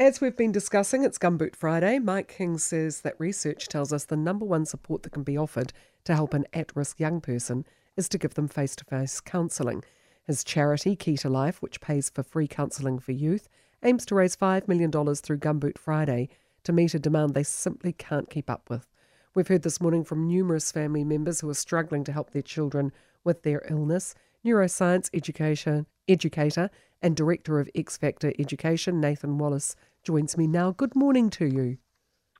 As we've been discussing, it's Gumboot Friday. Mike King says that research tells us the number one support that can be offered to help an at risk young person is to give them face to face counselling. His charity, Key to Life, which pays for free counselling for youth, aims to raise $5 million through Gumboot Friday to meet a demand they simply can't keep up with. We've heard this morning from numerous family members who are struggling to help their children with their illness. Neuroscience education, educator and director of X Factor Education, Nathan Wallis, joins me now. Good morning to you.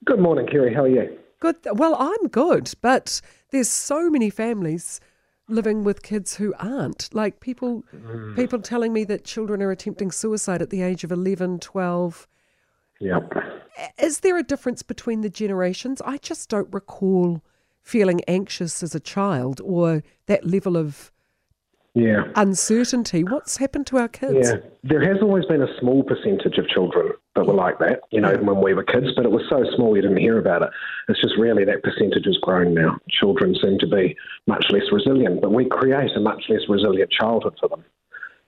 Good morning, Kerry. How are you? Good. Well, I'm good, but there's so many families living with kids who aren't. Like people mm. people telling me that children are attempting suicide at the age of 11, 12. Yep. Is there a difference between the generations? I just don't recall feeling anxious as a child or that level of yeah. uncertainty. What's happened to our kids? Yeah, there has always been a small percentage of children that were like that, you know, when we were kids, but it was so small you didn't hear about it. It's just really that percentage has grown now. Children seem to be much less resilient, but we create a much less resilient childhood for them.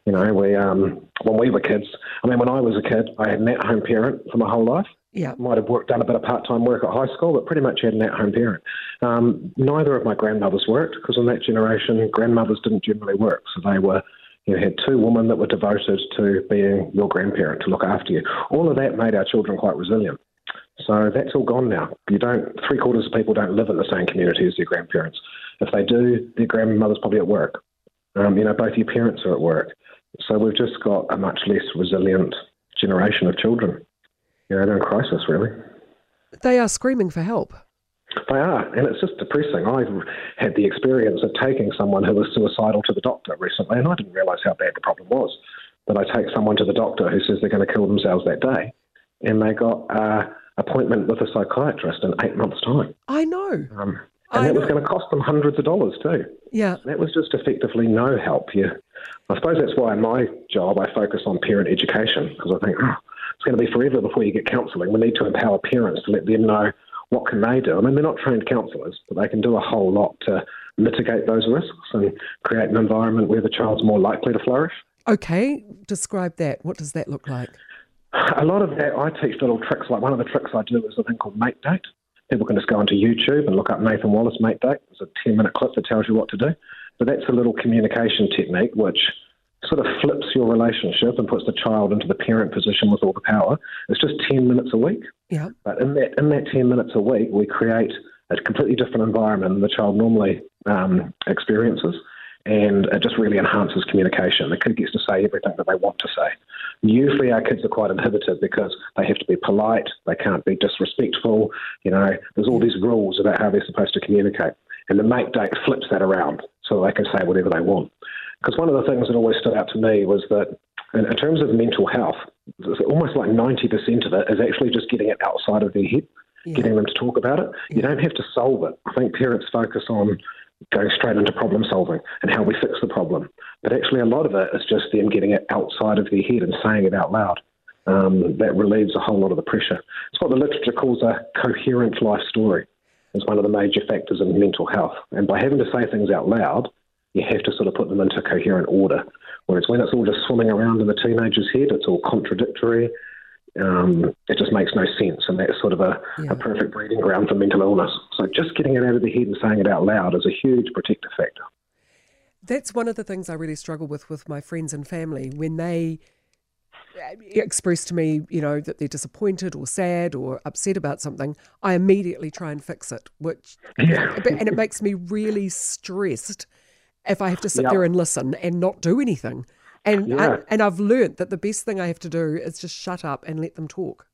You know, we um, when we were kids, I mean, when I was a kid, I had an at-home parent for my whole life. Yeah. Might have worked, done a bit of part time work at high school, but pretty much had an at home parent. Um, neither of my grandmothers worked because in that generation, grandmothers didn't generally work. So they were, you know, had two women that were devoted to being your grandparent to look after you. All of that made our children quite resilient. So that's all gone now. You don't, three quarters of people don't live in the same community as their grandparents. If they do, their grandmother's probably at work. Um, you know, both your parents are at work. So we've just got a much less resilient generation of children you know, they're in crisis, really. They are screaming for help. They are, and it's just depressing. I've had the experience of taking someone who was suicidal to the doctor recently, and I didn't realise how bad the problem was. But I take someone to the doctor who says they're going to kill themselves that day, and they got an appointment with a psychiatrist in eight months' time. I know. Um, and I that know. was going to cost them hundreds of dollars too. Yeah. That was just effectively no help. Yeah. I suppose that's why in my job I focus on parent education because I think, oh, it's going to be forever before you get counselling. We need to empower parents to let them know what can they do. I mean, they're not trained counsellors, but they can do a whole lot to mitigate those risks and create an environment where the child's more likely to flourish. Okay, describe that. What does that look like? A lot of that, I teach little tricks. Like one of the tricks I do is a thing called Mate Date. People can just go onto YouTube and look up Nathan Wallis Mate Date. It's a 10 minute clip that tells you what to do. But that's a little communication technique which sort of flips your relationship and puts the child into the parent position with all the power. It's just 10 minutes a week. Yeah. But in that, in that 10 minutes a week, we create a completely different environment than the child normally um, experiences. And it just really enhances communication. The kid gets to say everything that they want to say. Usually, our kids are quite inhibited because they have to be polite, they can't be disrespectful. You know, there's all these rules about how they're supposed to communicate. And the mate date flips that around so they can say whatever they want. Because one of the things that always stood out to me was that in, in terms of mental health, almost like 90% of it is actually just getting it outside of their head, yeah. getting them to talk about it. Yeah. You don't have to solve it. I think parents focus on going straight into problem solving and how we fix the problem. But actually, a lot of it is just them getting it outside of their head and saying it out loud. Um, that relieves a whole lot of the pressure. It's what the literature calls a coherent life story. Is one of the major factors in mental health. And by having to say things out loud, you have to sort of put them into a coherent order. Whereas when it's all just swimming around in the teenager's head, it's all contradictory. Um, it just makes no sense, and that's sort of a, yeah. a, perfect breeding ground for mental illness. So just getting it out of the head and saying it out loud is a huge protective factor. That's one of the things I really struggle with with my friends and family when they uh, express to me, you know, that they're disappointed or sad or upset about something, I immediately try and fix it, which yeah. and it makes me really stressed if I have to sit yep. there and listen and not do anything. And, uh, yeah. and, and I've learnt that the best thing I have to do is just shut up and let them talk.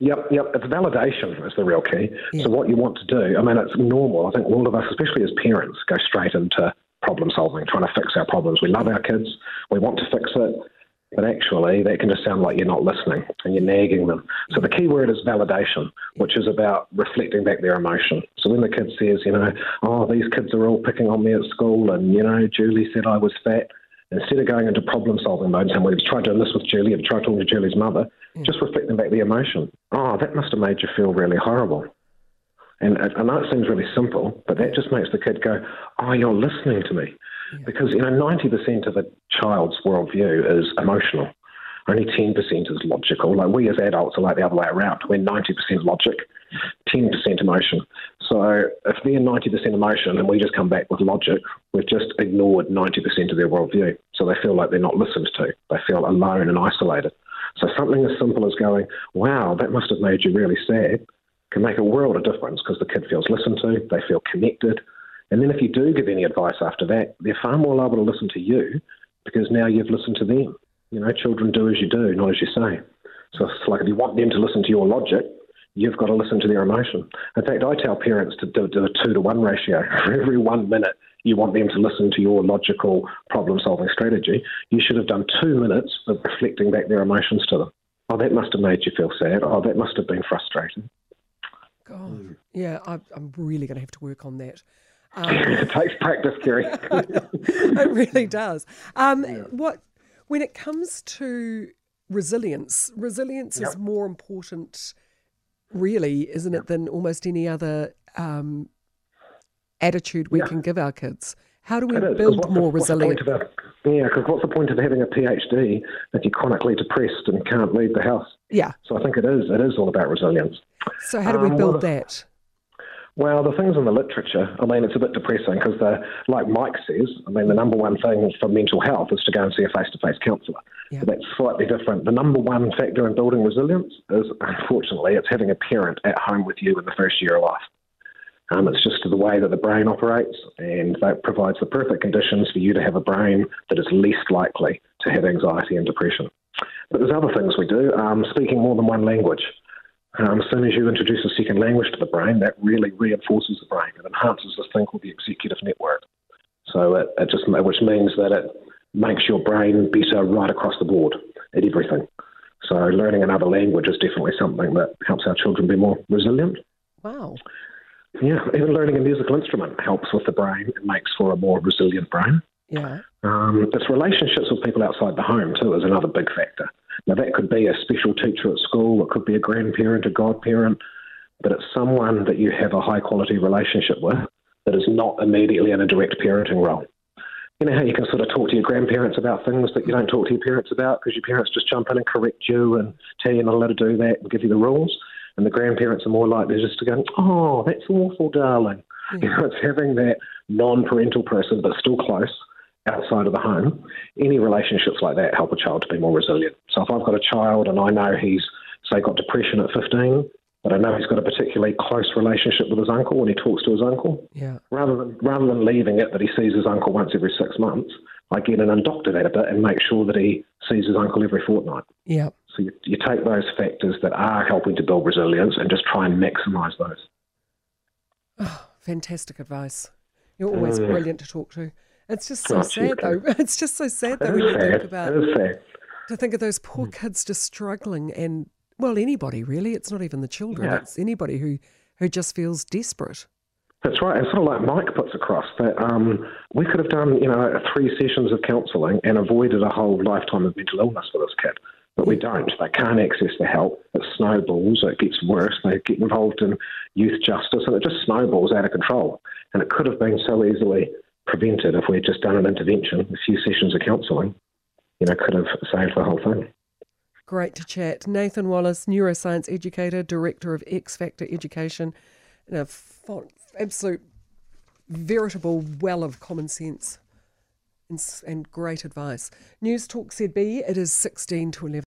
Yep, yep. It's validation is the real key. Yeah. So what you want to do, I mean, it's normal. I think all of us, especially as parents, go straight into problem solving, trying to fix our problems. We love our kids. We want to fix it. But actually, that can just sound like you're not listening and you're nagging them. So the key word is validation, which is about reflecting back their emotion. So when the kid says, you know, oh, these kids are all picking on me at school, and, you know, Julie said I was fat, instead of going into problem solving mode and saying, well, tried doing this with Julie, you've tried talking to Julie's mother, mm. just reflecting back the emotion. Oh, that must have made you feel really horrible. And I know it seems really simple, but that just makes the kid go, oh, you're listening to me. Because, you know, 90% of a child's worldview is emotional. only 10% is logical. Like we as adults are like the other way around. We're 90% logic, 10% emotion. So if they're 90% emotion and we just come back with logic, we've just ignored 90% of their worldview. So they feel like they're not listened to. They feel alone and isolated. So something as simple as going, wow, that must have made you really sad, can make a world of difference because the kid feels listened to, they feel connected. And then if you do give any advice after that, they're far more liable to listen to you because now you've listened to them. You know, children do as you do, not as you say. So it's like if you want them to listen to your logic, you've got to listen to their emotion. In fact, I tell parents to do, do a two to one ratio. For every one minute you want them to listen to your logical problem solving strategy, you should have done two minutes of reflecting back their emotions to them. Oh, that must have made you feel sad. Oh, that must have been frustrating. God, yeah, I, I'm really going to have to work on that. Um, it takes practice, Kerry. it really does. Um, yeah. What when it comes to resilience, resilience yep. is more important, really, isn't it, than almost any other um, attitude we yeah. can give our kids. How do we build more the, resilience? Yeah, because what's the point of having a PhD if you're chronically depressed and can't leave the house? Yeah. So I think it is. It is all about resilience. So how do we um, build well, that? Well, the things in the literature, I mean, it's a bit depressing because, like Mike says, I mean, the number one thing for mental health is to go and see a face-to-face counsellor. Yeah. But that's slightly different. The number one factor in building resilience is, unfortunately, it's having a parent at home with you in the first year of life. Um, it's just the way that the brain operates, and that provides the perfect conditions for you to have a brain that is least likely to have anxiety and depression. But there's other things we do. Um, speaking more than one language. Um, as soon as you introduce a second language to the brain, that really reinforces the brain. It enhances this thing called the executive network. So it, it just, which means that it makes your brain better right across the board at everything. So learning another language is definitely something that helps our children be more resilient. Wow. Yeah, even learning a musical instrument helps with the brain. It makes for a more resilient brain. Yeah. Um, it's relationships with people outside the home too is another big factor. Now that could be a special teacher at school, it could be a grandparent, a godparent, but it's someone that you have a high quality relationship with that is not immediately in a direct parenting role. You know how you can sort of talk to your grandparents about things that you don't talk to your parents about because your parents just jump in and correct you and tell you not allowed to do that and give you the rules and the grandparents are more likely just to go, "Oh, that's awful, darling." Yeah. You know, it's having that non-parental person, but still close, outside of the home. Any relationships like that help a child to be more resilient. So if I've got a child and I know he's say got depression at 15, but I know he's got a particularly close relationship with his uncle when he talks to his uncle. Yeah. Rather than rather than leaving it that he sees his uncle once every six months, I get an undoctor that a bit and make sure that he sees his uncle every fortnight. Yeah. So you, you take those factors that are helping to build resilience and just try and maximise those. Oh, fantastic advice. You're always mm. brilliant to talk to. It's just so sad, though. It's just so sad, though, when you sad. think about. To think of those poor mm. kids just struggling, and well, anybody really. It's not even the children. Yeah. It's anybody who who just feels desperate. That's right. And sort of like Mike puts across that um, we could have done, you know, three sessions of counselling and avoided a whole lifetime of mental illness for this kid. But we don't. They can't access the help. It snowballs. It gets worse. They get involved in youth justice, and it just snowballs out of control. And it could have been so easily prevented if we had just done an intervention, a few sessions of counselling. You know, could have saved the whole thing. Great to chat. Nathan Wallis, neuroscience educator, director of X Factor Education, and a absolute veritable well of common sense and, and great advice. News Talk ZB, it is 16 to 11.